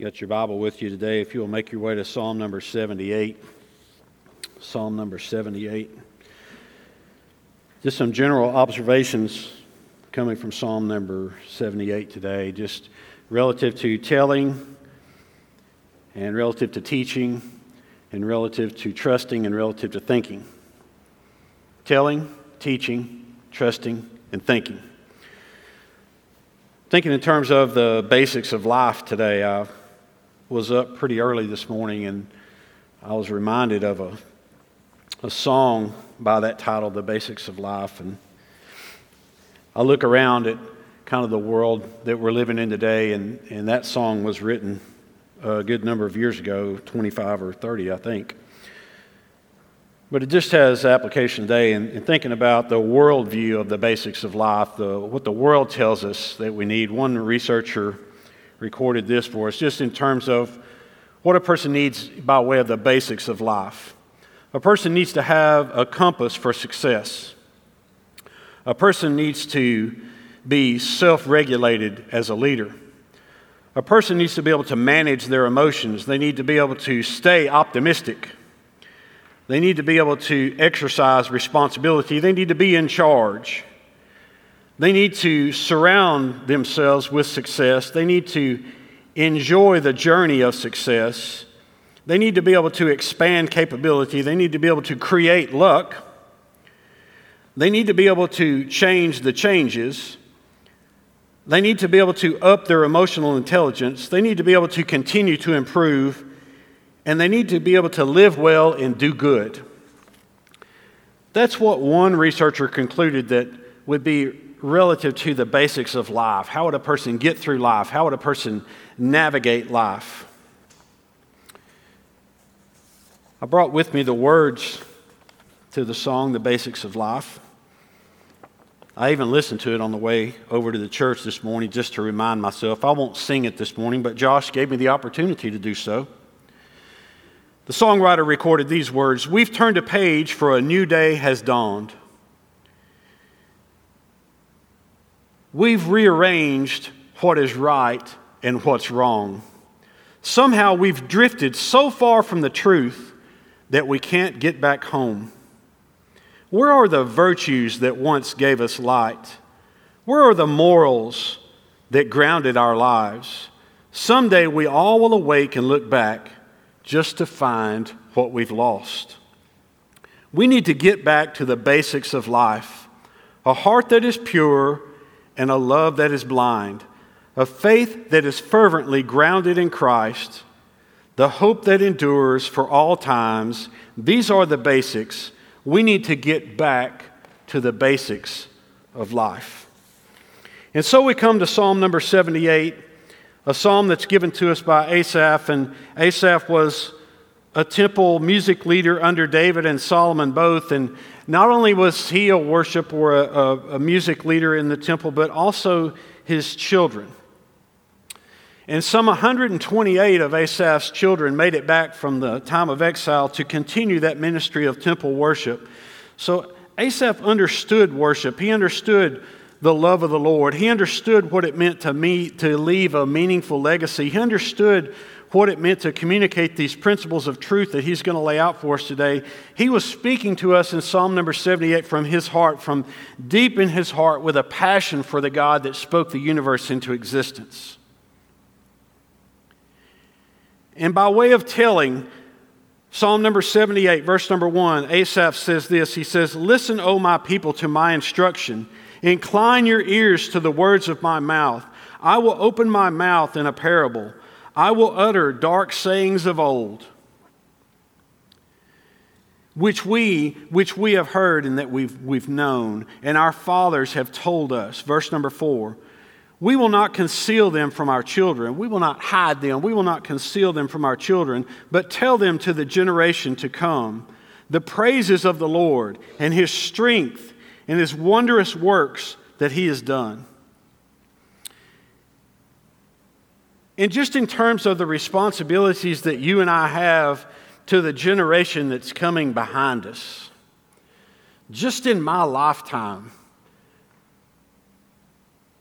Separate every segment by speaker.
Speaker 1: You got your Bible with you today. If you will make your way to Psalm number 78. Psalm number 78. Just some general observations coming from Psalm number 78 today, just relative to telling and relative to teaching and relative to trusting and relative to thinking. Telling, teaching, trusting, and thinking. Thinking in terms of the basics of life today, I was up pretty early this morning and I was reminded of a, a song by that title, The Basics of Life. And I look around at kind of the world that we're living in today, and, and that song was written a good number of years ago 25 or 30, I think. But it just has application today in, in thinking about the worldview of the basics of life, the, what the world tells us that we need. One researcher recorded this for us, just in terms of what a person needs by way of the basics of life. A person needs to have a compass for success. A person needs to be self regulated as a leader. A person needs to be able to manage their emotions. They need to be able to stay optimistic. They need to be able to exercise responsibility. They need to be in charge. They need to surround themselves with success. They need to enjoy the journey of success. They need to be able to expand capability. They need to be able to create luck. They need to be able to change the changes. They need to be able to up their emotional intelligence. They need to be able to continue to improve and they need to be able to live well and do good. That's what one researcher concluded that would be relative to the basics of life. How would a person get through life? How would a person navigate life? I brought with me the words to the song, The Basics of Life. I even listened to it on the way over to the church this morning just to remind myself. I won't sing it this morning, but Josh gave me the opportunity to do so. The songwriter recorded these words We've turned a page, for a new day has dawned. We've rearranged what is right and what's wrong. Somehow we've drifted so far from the truth that we can't get back home. Where are the virtues that once gave us light? Where are the morals that grounded our lives? Someday we all will awake and look back just to find what we've lost. We need to get back to the basics of life a heart that is pure and a love that is blind, a faith that is fervently grounded in Christ, the hope that endures for all times. These are the basics. We need to get back to the basics of life. And so we come to Psalm number 78 a psalm that's given to us by Asaph. And Asaph was a temple music leader under David and Solomon both. And not only was he a worship or a, a, a music leader in the temple, but also his children. And some 128 of Asaph's children made it back from the time of exile to continue that ministry of temple worship. So Asaph understood worship. He understood the love of the Lord. He understood what it meant to, me, to leave a meaningful legacy. He understood what it meant to communicate these principles of truth that he's going to lay out for us today. He was speaking to us in Psalm number 78 from his heart, from deep in his heart, with a passion for the God that spoke the universe into existence. And by way of telling, Psalm number 78, verse number 1, Asaph says this He says, Listen, O my people, to my instruction Incline your ears to the words of my mouth. I will open my mouth in a parable. I will utter dark sayings of old, which we, which we have heard and that we've, we've known, and our fathers have told us. Verse number four. We will not conceal them from our children. We will not hide them. We will not conceal them from our children, but tell them to the generation to come the praises of the Lord and his strength and his wondrous works that he has done. And just in terms of the responsibilities that you and I have to the generation that's coming behind us, just in my lifetime,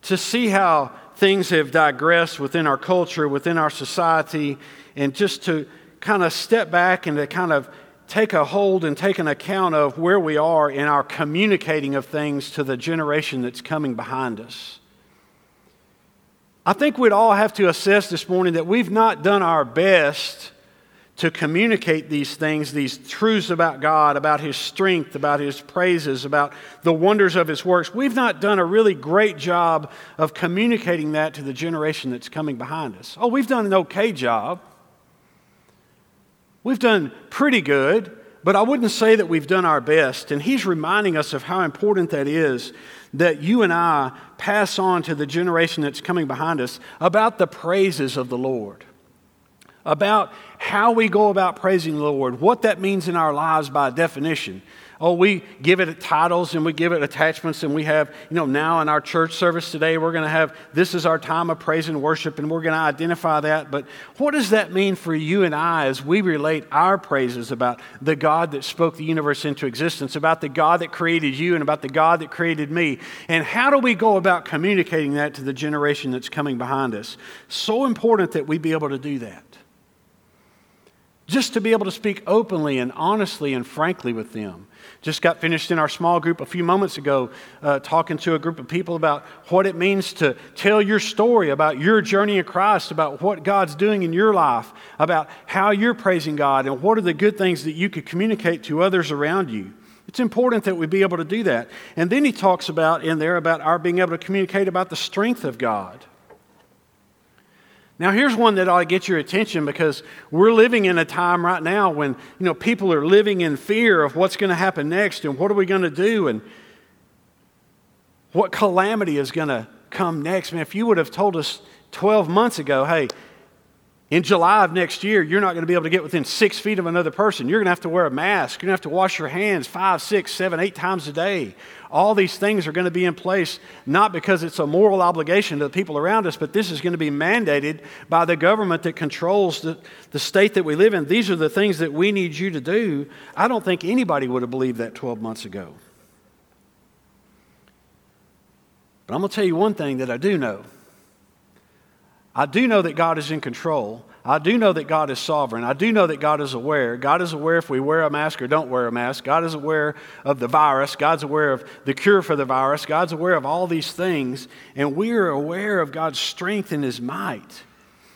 Speaker 1: to see how things have digressed within our culture, within our society, and just to kind of step back and to kind of take a hold and take an account of where we are in our communicating of things to the generation that's coming behind us. I think we'd all have to assess this morning that we've not done our best to communicate these things, these truths about God, about His strength, about His praises, about the wonders of His works. We've not done a really great job of communicating that to the generation that's coming behind us. Oh, we've done an okay job. We've done pretty good, but I wouldn't say that we've done our best. And He's reminding us of how important that is that you and I pass on to the generation that's coming behind us about the praises of the Lord about how we go about praising the Lord, what that means in our lives by definition. Oh, we give it titles and we give it attachments, and we have, you know, now in our church service today, we're going to have this is our time of praise and worship, and we're going to identify that. But what does that mean for you and I as we relate our praises about the God that spoke the universe into existence, about the God that created you, and about the God that created me? And how do we go about communicating that to the generation that's coming behind us? So important that we be able to do that just to be able to speak openly and honestly and frankly with them. Just got finished in our small group a few moments ago uh, talking to a group of people about what it means to tell your story, about your journey in Christ, about what God's doing in your life, about how you're praising God, and what are the good things that you could communicate to others around you. It's important that we be able to do that. And then he talks about in there about our being able to communicate about the strength of God. Now, here's one that ought to get your attention because we're living in a time right now when you know people are living in fear of what's going to happen next and what are we going to do and what calamity is going to come next. Man, if you would have told us 12 months ago, hey, in July of next year, you're not going to be able to get within six feet of another person. You're going to have to wear a mask. You're going to have to wash your hands five, six, seven, eight times a day. All these things are going to be in place not because it's a moral obligation to the people around us, but this is going to be mandated by the government that controls the, the state that we live in. These are the things that we need you to do. I don't think anybody would have believed that 12 months ago. But I'm going to tell you one thing that I do know. I do know that God is in control. I do know that God is sovereign. I do know that God is aware. God is aware if we wear a mask or don't wear a mask. God is aware of the virus. God's aware of the cure for the virus. God's aware of all these things. And we are aware of God's strength and His might.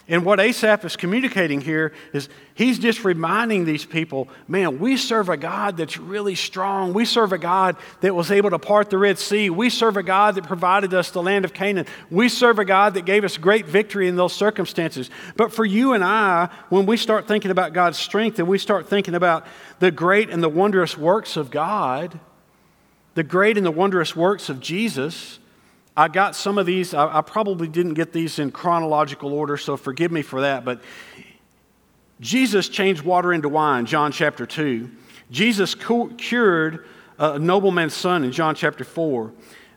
Speaker 1: And what Asaph is communicating here is he's just reminding these people man, we serve a God that's really strong. We serve a God that was able to part the Red Sea. We serve a God that provided us the land of Canaan. We serve a God that gave us great victory in those circumstances. But for you and I, when we start thinking about God's strength and we start thinking about the great and the wondrous works of God, the great and the wondrous works of Jesus, I got some of these, I, I, probably didn't get these in chronological order, so forgive me for that. But Jesus changed water into wine, John chapter 2. Jesus cured a nobleman's son in John chapter 4.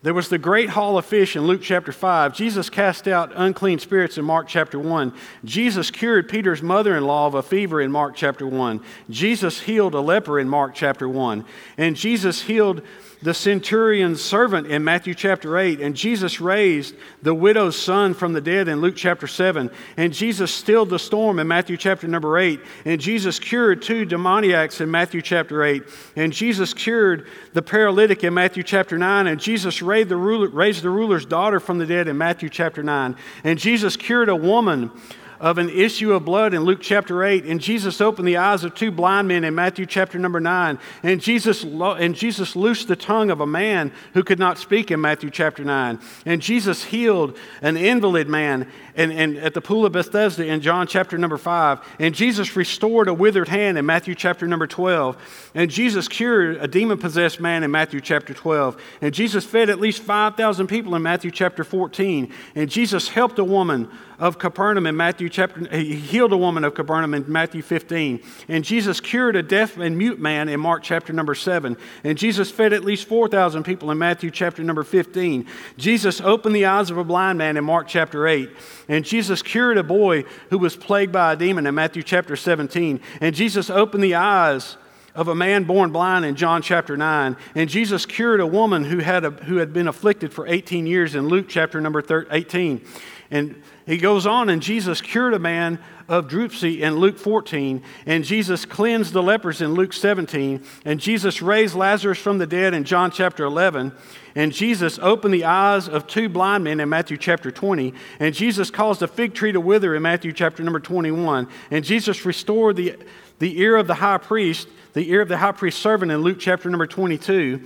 Speaker 1: There was the great haul of fish in Luke chapter 5. Jesus cast out unclean spirits in Mark chapter 1. Jesus cured Peter's mother in law of a fever in Mark chapter 1. Jesus healed a leper in Mark chapter 1. And Jesus healed the centurion's servant in Matthew chapter 8, and Jesus raised the widow's son from the dead in Luke chapter 7, and Jesus stilled the storm in Matthew chapter number 8, and Jesus cured two demoniacs in Matthew chapter 8, and Jesus cured the paralytic in Matthew chapter 9, and Jesus raised the, ruler, raised the ruler's daughter from the dead in Matthew chapter 9, and Jesus cured a woman of an issue of blood in Luke chapter 8. And Jesus opened the eyes of two blind men in Matthew chapter number 9. And Jesus, and Jesus loosed the tongue of a man who could not speak in Matthew chapter 9. And Jesus healed an invalid man and, and at the pool of Bethesda in John chapter number 5. And Jesus restored a withered hand in Matthew chapter number 12. And Jesus cured a demon possessed man in Matthew chapter 12. And Jesus fed at least 5,000 people in Matthew chapter 14. And Jesus helped a woman of Capernaum in Matthew chapter, he healed a woman of Capernaum in Matthew 15. And Jesus cured a deaf and mute man in Mark chapter number 7. And Jesus fed at least 4,000 people in Matthew chapter number 15. Jesus opened the eyes of a blind man in Mark chapter 8. And Jesus cured a boy who was plagued by a demon in Matthew chapter 17. And Jesus opened the eyes of a man born blind in John chapter 9. And Jesus cured a woman who had, a, who had been afflicted for 18 years in Luke chapter number 18. And he goes on, and Jesus cured a man of dropsy in Luke 14, and Jesus cleansed the lepers in Luke 17, and Jesus raised Lazarus from the dead in John chapter 11, and Jesus opened the eyes of two blind men in Matthew chapter 20, and Jesus caused a fig tree to wither in Matthew chapter number 21, and Jesus restored the, the ear of the high priest, the ear of the high priest servant in Luke chapter number 22,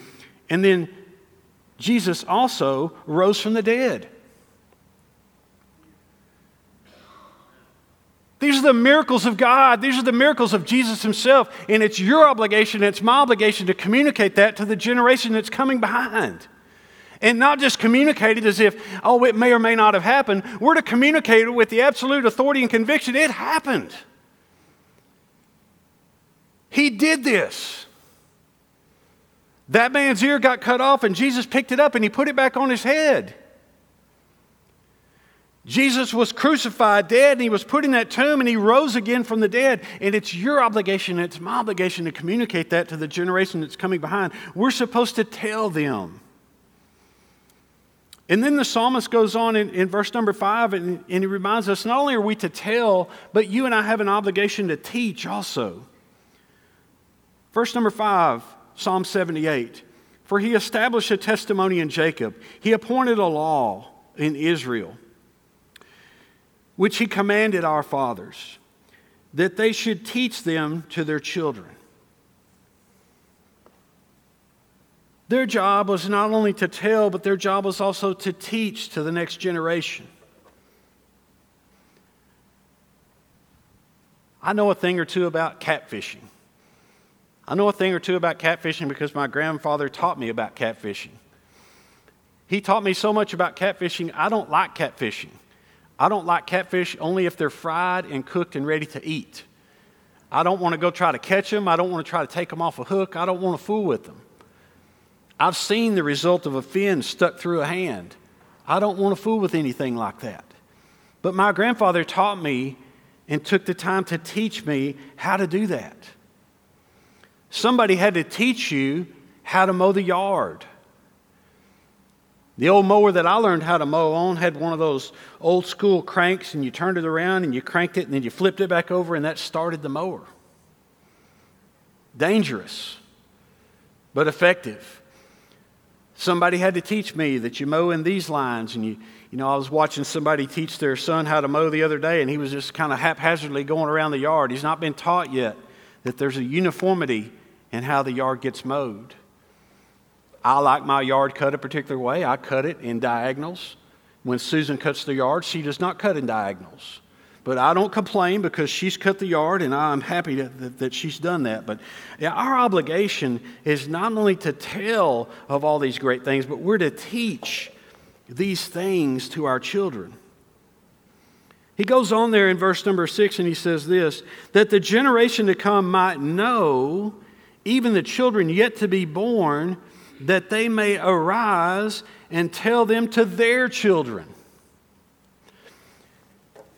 Speaker 1: and then Jesus also rose from the dead. These are the miracles of God. These are the miracles of Jesus Himself. And it's your obligation, it's my obligation to communicate that to the generation that's coming behind. And not just communicate it as if, oh, it may or may not have happened. We're to communicate it with the absolute authority and conviction it happened. He did this. That man's ear got cut off, and Jesus picked it up and he put it back on his head. Jesus was crucified, dead, and he was put in that tomb, and he rose again from the dead. And it's your obligation, it's my obligation to communicate that to the generation that's coming behind. We're supposed to tell them. And then the psalmist goes on in, in verse number five, and, and he reminds us not only are we to tell, but you and I have an obligation to teach also. Verse number five, Psalm 78 For he established a testimony in Jacob, he appointed a law in Israel which he commanded our fathers, that they should teach them to their children. Their job was not only to tell, but their job was also to teach to the next generation. I know a thing or two about catfishing. I know a thing or two about catfishing because my grandfather taught me about catfishing. He taught me so much about catfishing, I don't like catfishing. I don't like catfish only if they're fried and cooked and ready to eat. I don't want to go try to catch them. I don't want to try to take them off a hook. I don't want to fool with them. I've seen the result of a fin stuck through a hand. I don't want to fool with anything like that. But my grandfather taught me and took the time to teach me how to do that. Somebody had to teach you how to mow the yard. The old mower that I learned how to mow on had one of those old school cranks, and you turned it around and you cranked it, and then you flipped it back over, and that started the mower. Dangerous, but effective. Somebody had to teach me that you mow in these lines, and you, you know, I was watching somebody teach their son how to mow the other day, and he was just kind of haphazardly going around the yard. He's not been taught yet that there's a uniformity in how the yard gets mowed. I like my yard cut a particular way. I cut it in diagonals. When Susan cuts the yard, she does not cut in diagonals. But I don't complain because she's cut the yard and I'm happy that, that she's done that. But yeah, our obligation is not only to tell of all these great things, but we're to teach these things to our children. He goes on there in verse number six and he says this that the generation to come might know, even the children yet to be born, that they may arise and tell them to their children.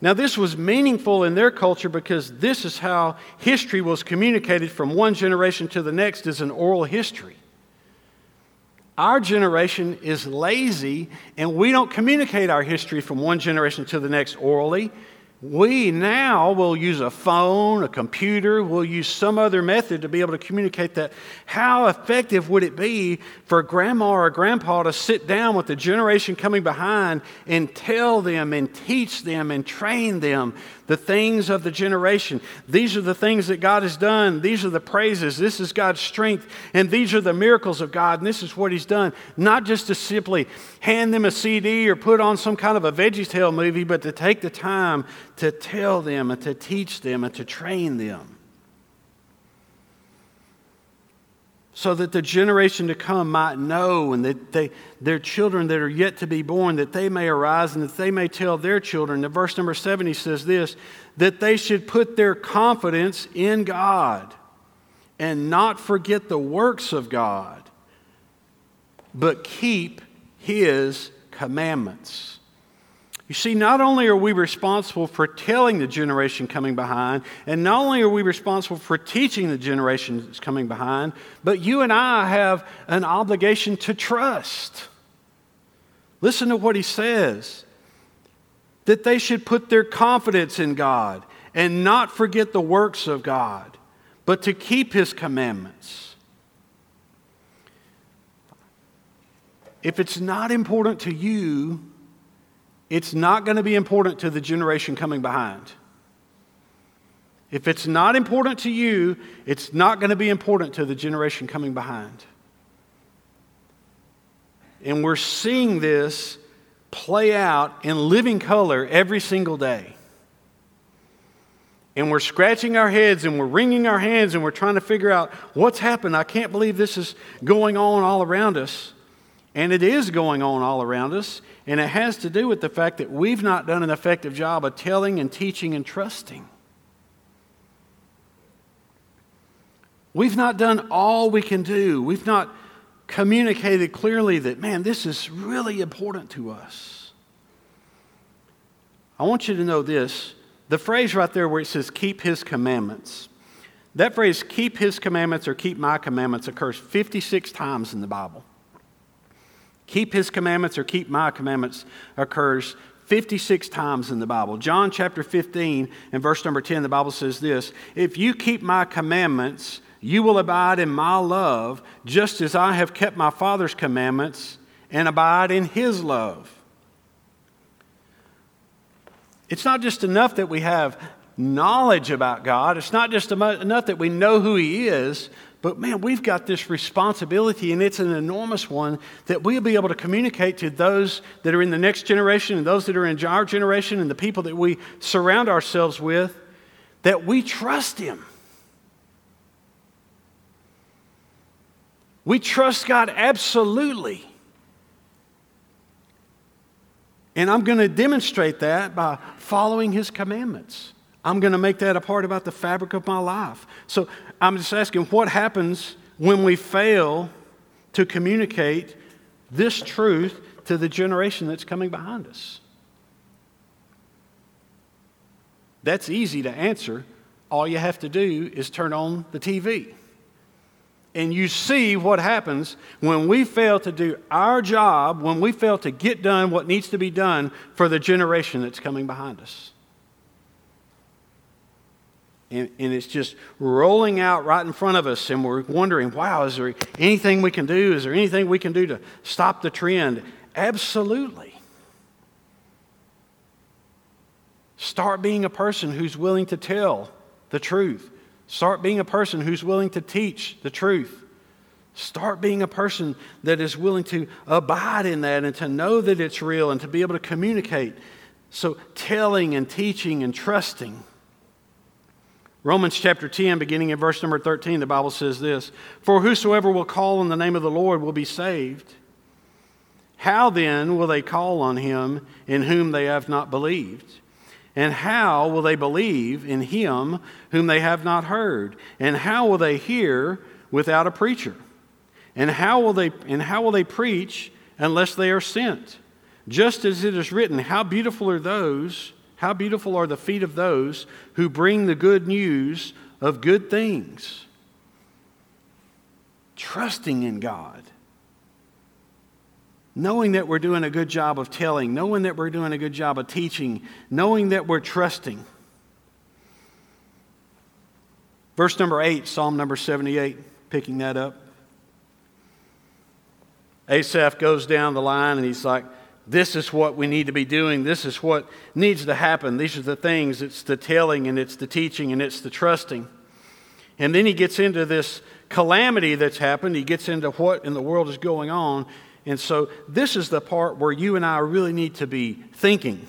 Speaker 1: Now, this was meaningful in their culture because this is how history was communicated from one generation to the next as an oral history. Our generation is lazy and we don't communicate our history from one generation to the next orally. We now will use a phone, a computer, we'll use some other method to be able to communicate that. How effective would it be for grandma or grandpa to sit down with the generation coming behind and tell them and teach them and train them the things of the generation. These are the things that God has done. These are the praises. This is God's strength. And these are the miracles of God. And this is what He's done. Not just to simply hand them a CD or put on some kind of a VeggieTale movie, but to take the time to tell them and to teach them and to train them. so that the generation to come might know and that they, their children that are yet to be born, that they may arise and that they may tell their children. In verse number 70 says this that they should put their confidence in God and not forget the works of God, but keep his commandments. You see, not only are we responsible for telling the generation coming behind, and not only are we responsible for teaching the generation that's coming behind, but you and I have an obligation to trust. Listen to what he says that they should put their confidence in God and not forget the works of God, but to keep His commandments. If it's not important to you, it's not going to be important to the generation coming behind. If it's not important to you, it's not going to be important to the generation coming behind. And we're seeing this play out in living color every single day. And we're scratching our heads and we're wringing our hands and we're trying to figure out what's happened. I can't believe this is going on all around us. And it is going on all around us. And it has to do with the fact that we've not done an effective job of telling and teaching and trusting. We've not done all we can do. We've not communicated clearly that, man, this is really important to us. I want you to know this the phrase right there where it says, keep his commandments. That phrase, keep his commandments or keep my commandments, occurs 56 times in the Bible. Keep his commandments or keep my commandments occurs 56 times in the Bible. John chapter 15 and verse number 10, the Bible says this If you keep my commandments, you will abide in my love, just as I have kept my Father's commandments and abide in his love. It's not just enough that we have knowledge about God, it's not just enough that we know who he is, but man, we've got this responsibility, and it's an enormous one that we'll be able to communicate to those that are in the next generation and those that are in our generation and the people that we surround ourselves with that we trust him. We trust God absolutely. And I'm going to demonstrate that by following His commandments. I'm going to make that a part about the fabric of my life. So I'm just asking what happens when we fail to communicate this truth to the generation that's coming behind us? That's easy to answer. All you have to do is turn on the TV and you see what happens when we fail to do our job, when we fail to get done what needs to be done for the generation that's coming behind us. And, and, it's just rolling out right in front of us, and we're wondering, wow, is there anything we can do? Is there anything we can do to stop the trend? Absolutely. Start being a person who's willing to tell the truth Start being a person who's willing to teach the truth. Start being a person that is willing to abide in that and to know that it's real and to be able to communicate. So, telling and teaching and trusting. Romans chapter 10, beginning in verse number 13, the Bible says this For whosoever will call on the name of the Lord will be saved. How then will they call on him in whom they have not believed? And how will they believe in him whom they have not heard? And how will they hear without a preacher? And how will they, and how will they preach unless they are sent? Just as it is written, How beautiful are those, how beautiful are the feet of those who bring the good news of good things. Trusting in God knowing that we're doing a good job of telling, knowing that we're doing a good job of teaching, knowing that we're trusting. Verse number 8, Psalm number 78, picking that up. Asaph goes down the line and he's like, This is what we need to be doing. This is what needs to happen. These are the things. It's the telling and it's the teaching and it's the trusting. And then he gets into this calamity that's happened. He gets into what in the world is going on. And so this is the part where you and I really need to be thinking.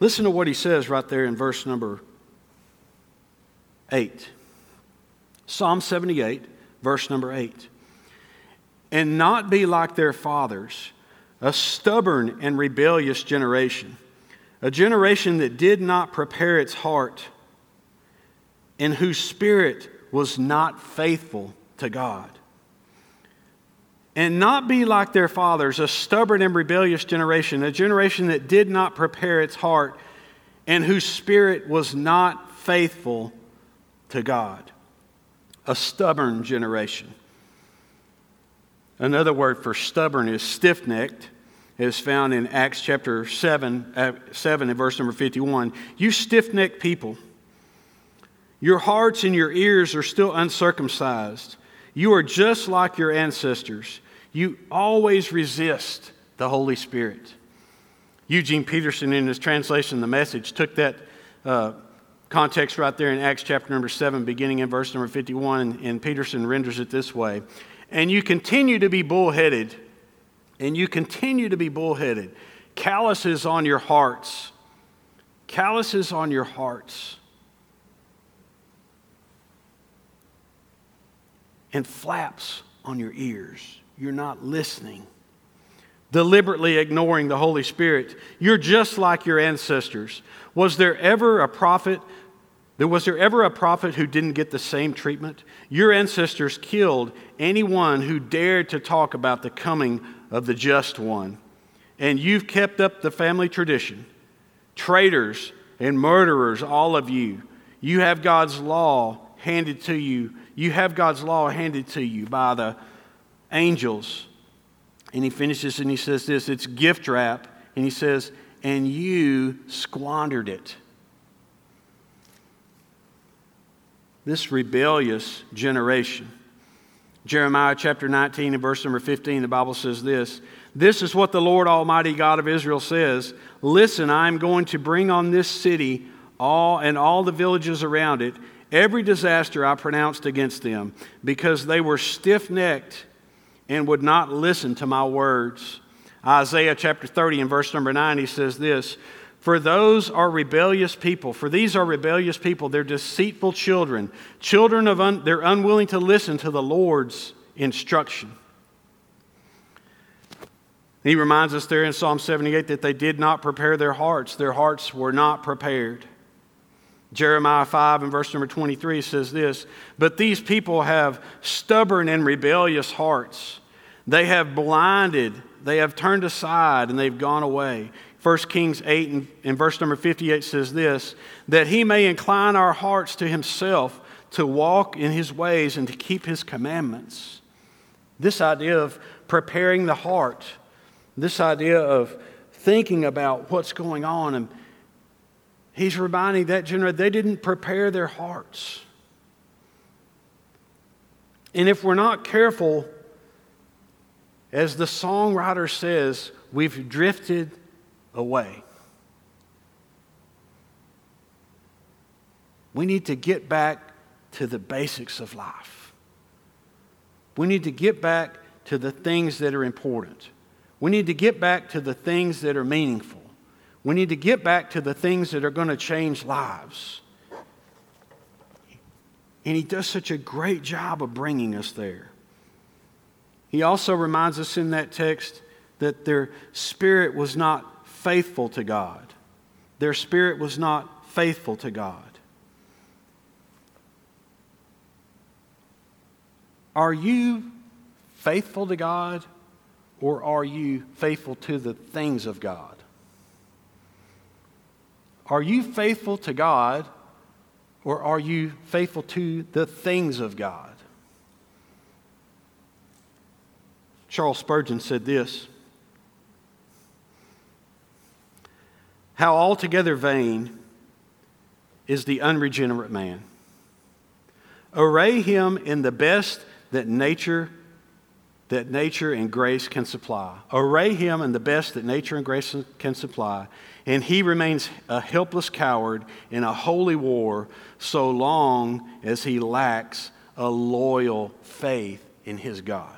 Speaker 1: Listen to what he says right there in verse number 8. Psalm 78, verse number 8. And not be like their fathers, a stubborn and rebellious generation, a generation that did not prepare its heart, and whose spirit was not faithful to God and not be like their fathers, a stubborn and rebellious generation, a generation that did not prepare its heart and whose spirit was not faithful to God. A stubborn generation. Another word for stubborn is stiff necked, is found in Acts chapter 7, uh, 7 and verse number 51. You stiff necked people, your hearts and your ears are still uncircumcised. You are just like your ancestors. You always resist the Holy Spirit. Eugene Peterson, in his translation the message, took that uh, context right there in Acts chapter number 7, beginning in verse number 51, and, and Peterson renders it this way And you continue to be bullheaded, and you continue to be bullheaded, calluses on your hearts, calluses on your hearts, and flaps on your ears. You're not listening deliberately ignoring the Holy Spirit. You're just like your ancestors. Was there ever a prophet? Was there ever a prophet who didn't get the same treatment? Your ancestors killed anyone who dared to talk about the coming of the just one. And you've kept up the family tradition. Traitors and murderers, all of you. You have God's law handed to you. You have God's law handed to you by the angels and he finishes and he says this it's gift wrap. And he says, and you squandered it. This rebellious generation. Jeremiah chapter 19 and verse number 15, the Bible says this This is what the Lord Almighty God of Israel says Listen, I am going to bring on this city all and all the villages around it every disaster I pronounced against them, because they were stiff necked and would not listen to my words. Isaiah chapter 30 and verse number 9, he says this For those are rebellious people, for these are rebellious people, they're deceitful children, children of, un, they're unwilling to listen to the Lord's instruction. He reminds us there in Psalm 78 that they did not prepare their hearts, their hearts were not prepared. Jeremiah 5 and verse number 23 says this But these people have stubborn and rebellious hearts. They have blinded, they have turned aside, and they've gone away. 1 Kings 8 and, and verse number 58 says this That he may incline our hearts to himself to walk in his ways and to keep his commandments. This idea of preparing the heart, this idea of thinking about what's going on and He's reminding that generation they didn't prepare their hearts. And if we're not careful, as the songwriter says, we've drifted away. We need to get back to the basics of life. We need to get back to the things that are important. We need to get back to the things that are meaningful. We need to get back to the things that are going to change lives. And he does such a great job of bringing us there. He also reminds us in that text that their spirit was not faithful to God. Their spirit was not faithful to God. Are you faithful to God or are you faithful to the things of God? Are you faithful to God or are you faithful to the things of God? Charles Spurgeon said this How altogether vain is the unregenerate man. Array him in the best that nature that nature and grace can supply. Array him in the best that nature and grace can supply, and he remains a helpless coward in a holy war so long as he lacks a loyal faith in his God.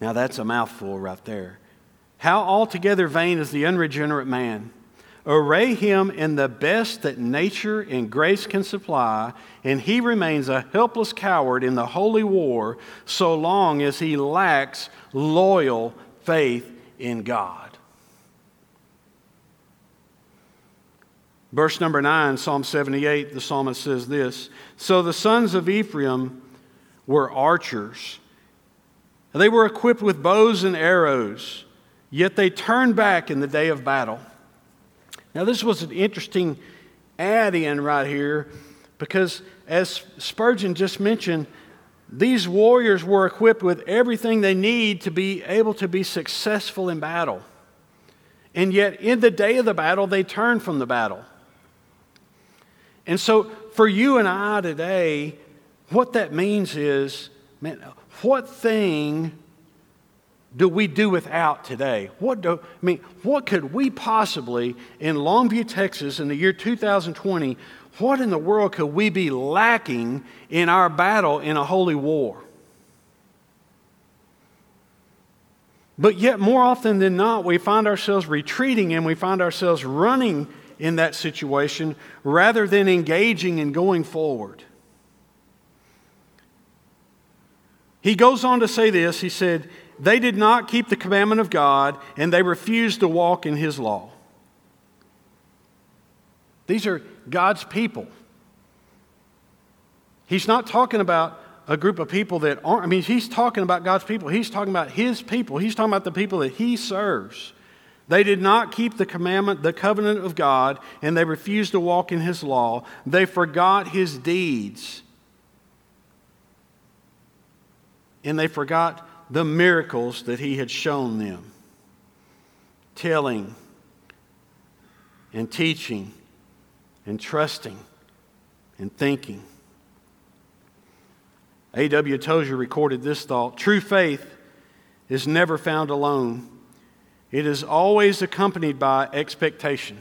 Speaker 1: Now, that's a mouthful right there. How altogether vain is the unregenerate man. Array him in the best that nature and grace can supply, and he remains a helpless coward in the holy war so long as he lacks loyal faith in God. Verse number 9, Psalm 78, the psalmist says this So the sons of Ephraim were archers. They were equipped with bows and arrows, yet they turned back in the day of battle. Now, this was an interesting add in right here because, as Spurgeon just mentioned, these warriors were equipped with everything they need to be able to be successful in battle. And yet, in the day of the battle, they turned from the battle. And so, for you and I today, what that means is, man, what thing do we do without today? What do, I mean, what could we possibly, in Longview, Texas, in the year 2020, what in the world could we be lacking in our battle in a holy war? But yet, more often than not, we find ourselves retreating and we find ourselves running in that situation rather than engaging and going forward. He goes on to say this He said, They did not keep the commandment of God and they refused to walk in His law. These are God's people. He's not talking about a group of people that aren't, I mean, he's talking about God's people. He's talking about his people. He's talking about the people that he serves. They did not keep the commandment, the covenant of God, and they refused to walk in his law. They forgot his deeds. And they forgot the miracles that he had shown them, telling and teaching and trusting and thinking. A.W. Tozer recorded this thought True faith is never found alone, it is always accompanied by expectation.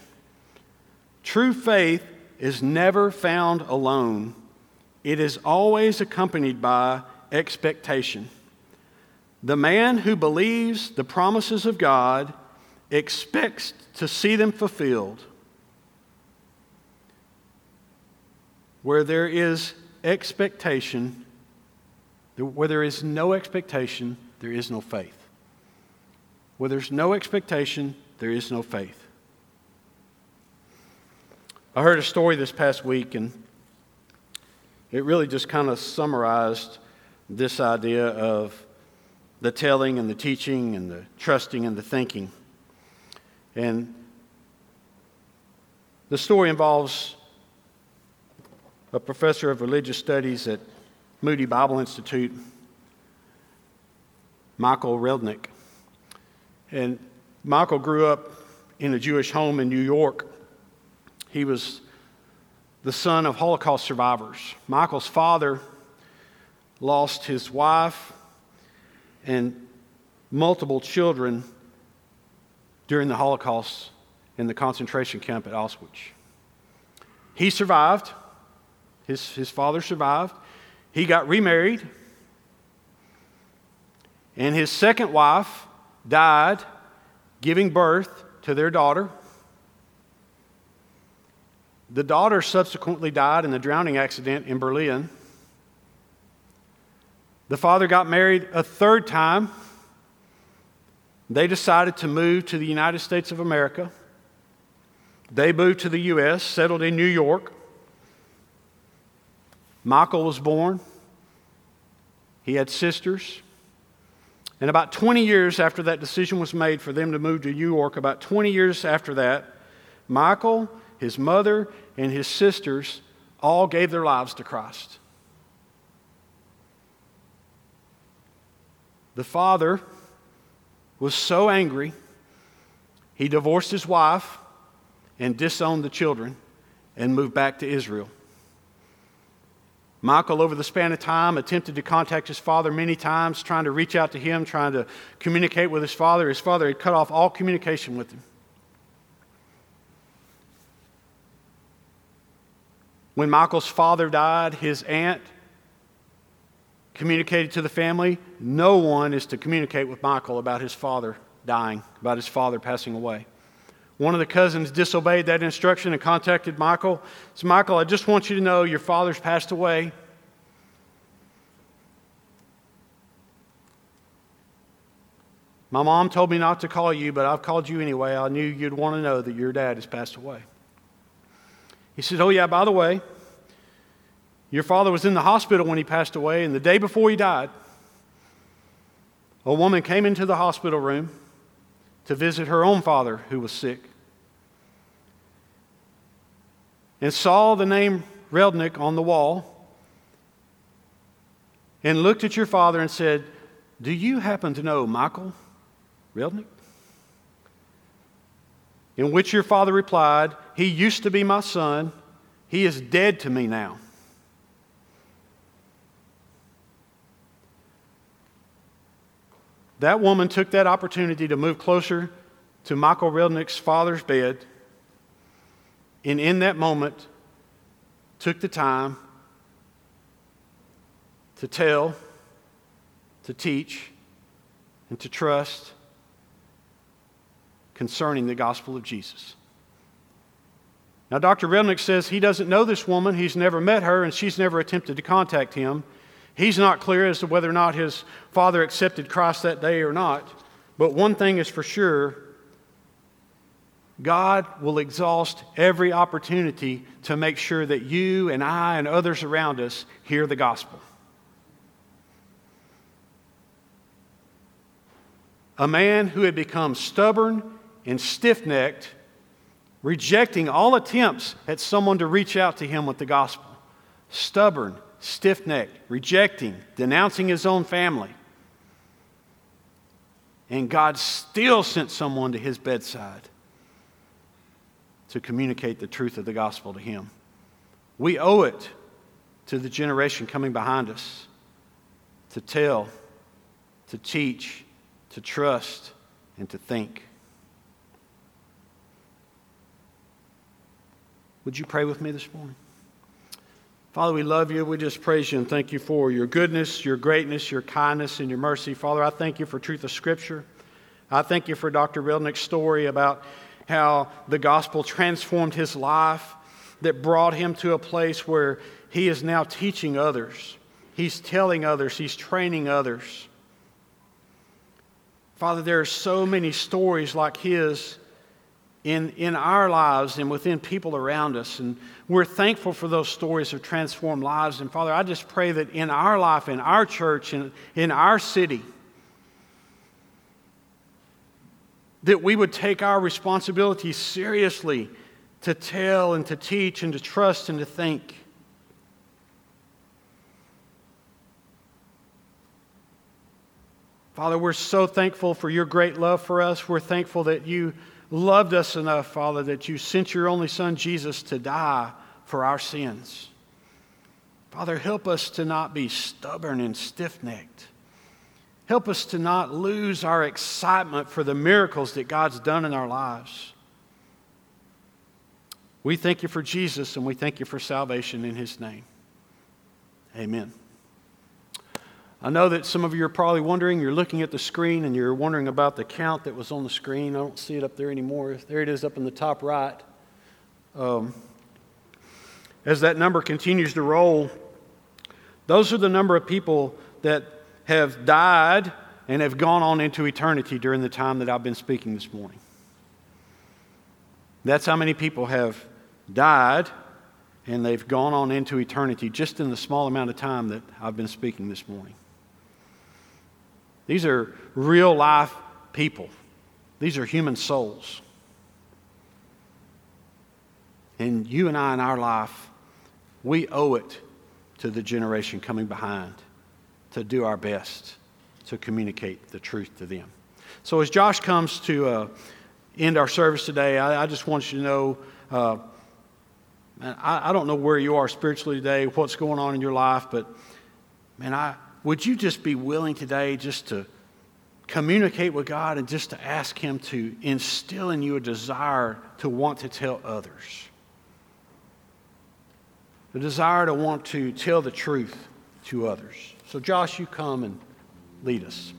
Speaker 1: True faith is never found alone, it is always accompanied by expectation. The man who believes the promises of God expects to see them fulfilled. Where there is expectation, where there is no expectation, there is no faith. Where there's no expectation, there is no faith. I heard a story this past week, and it really just kind of summarized this idea of the telling and the teaching and the trusting and the thinking. And the story involves a professor of religious studies at Moody Bible Institute, Michael Rydelnik. And Michael grew up in a Jewish home in New York. He was the son of Holocaust survivors. Michael's father lost his wife and multiple children during the Holocaust in the concentration camp at Auschwitz. He survived. His, his father survived. He got remarried. And his second wife died giving birth to their daughter. The daughter subsequently died in a drowning accident in Berlin. The father got married a third time. They decided to move to the United States of America. They moved to the U.S., settled in New York. Michael was born. He had sisters. And about 20 years after that decision was made for them to move to New York, about 20 years after that, Michael, his mother, and his sisters all gave their lives to Christ. The father was so angry, he divorced his wife and disowned the children and moved back to Israel. Michael, over the span of time, attempted to contact his father many times, trying to reach out to him, trying to communicate with his father. His father had cut off all communication with him. When Michael's father died, his aunt communicated to the family no one is to communicate with Michael about his father dying, about his father passing away. One of the cousins disobeyed that instruction and contacted Michael. Said, Michael, I just want you to know your father's passed away. My mom told me not to call you, but I've called you anyway. I knew you'd want to know that your dad has passed away. He said, Oh, yeah, by the way, your father was in the hospital when he passed away, and the day before he died, a woman came into the hospital room to visit her own father who was sick and saw the name Rydelnik on the wall and looked at your father and said, Do you happen to know Michael Rydelnik? In which your father replied, He used to be my son. He is dead to me now. That woman took that opportunity to move closer to Michael Rydelnik's father's bed, and in that moment, took the time to tell, to teach, and to trust concerning the gospel of Jesus. Now, Dr. Rydelnik says he doesn't know this woman, he's never met her, and she's never attempted to contact him. He's not clear as to whether or not his father accepted Christ that day or not. But one thing is for sure God will exhaust every opportunity to make sure that you and I and others around us hear the gospel. A man who had become stubborn and stiff necked, rejecting all attempts at someone to reach out to him with the gospel. Stubborn, stiff necked, rejecting, denouncing his own family. And God still sent someone to his bedside to communicate the truth of the gospel to him. We owe it to the generation coming behind us to tell, to teach, to trust, and to think. Would you pray with me this morning? Father, we love you. We just praise you and thank you for your goodness, your greatness, your kindness, and your mercy. Father, I thank you for truth of Scripture. I thank you for Dr. Rydelnik's story about how the gospel transformed his life, that brought him to a place where he is now teaching others. He's telling others, he's training others. Father, there are so many stories like his in, in our lives and within people around us. And we're thankful for those stories of transformed lives. And Father, I just pray that in our life, in our church, in, in our city, that we would take our responsibility seriously to tell and to teach and to trust and to think. Father, we're so thankful for your great love for us. We're thankful that you loved us enough, Father, that you sent your only Son, Jesus, to die for our sins. Father, help us to not be stubborn and stiff necked. Help us to not lose our excitement for the miracles that God's done in our lives. We thank you for Jesus and we thank you for salvation in his name. Amen. I know that some of you are probably wondering, you're looking at the screen and you're wondering about the count that was on the screen. I don't see it up there anymore. There it is up in the top right. Um, as that number continues to roll, those are the number of people that have died and have gone on into eternity during the time that I've been speaking this morning. That's how many people have died and they've gone on into eternity just in the small amount of time that I've been speaking this morning. These are real life people, these are human souls. And you and I in our life, we owe it to the generation coming behind to do our best to communicate the truth to them. So, as Josh comes to uh, end our service today, I, I, just want you to know uh, I, I don't know where you are spiritually today, what's going on in your life, but man, I, would you just be willing today just to communicate with God and just to ask Him to instill in you a desire to want to tell others? The desire to want to tell the truth to others. So, Josh, you come and lead us.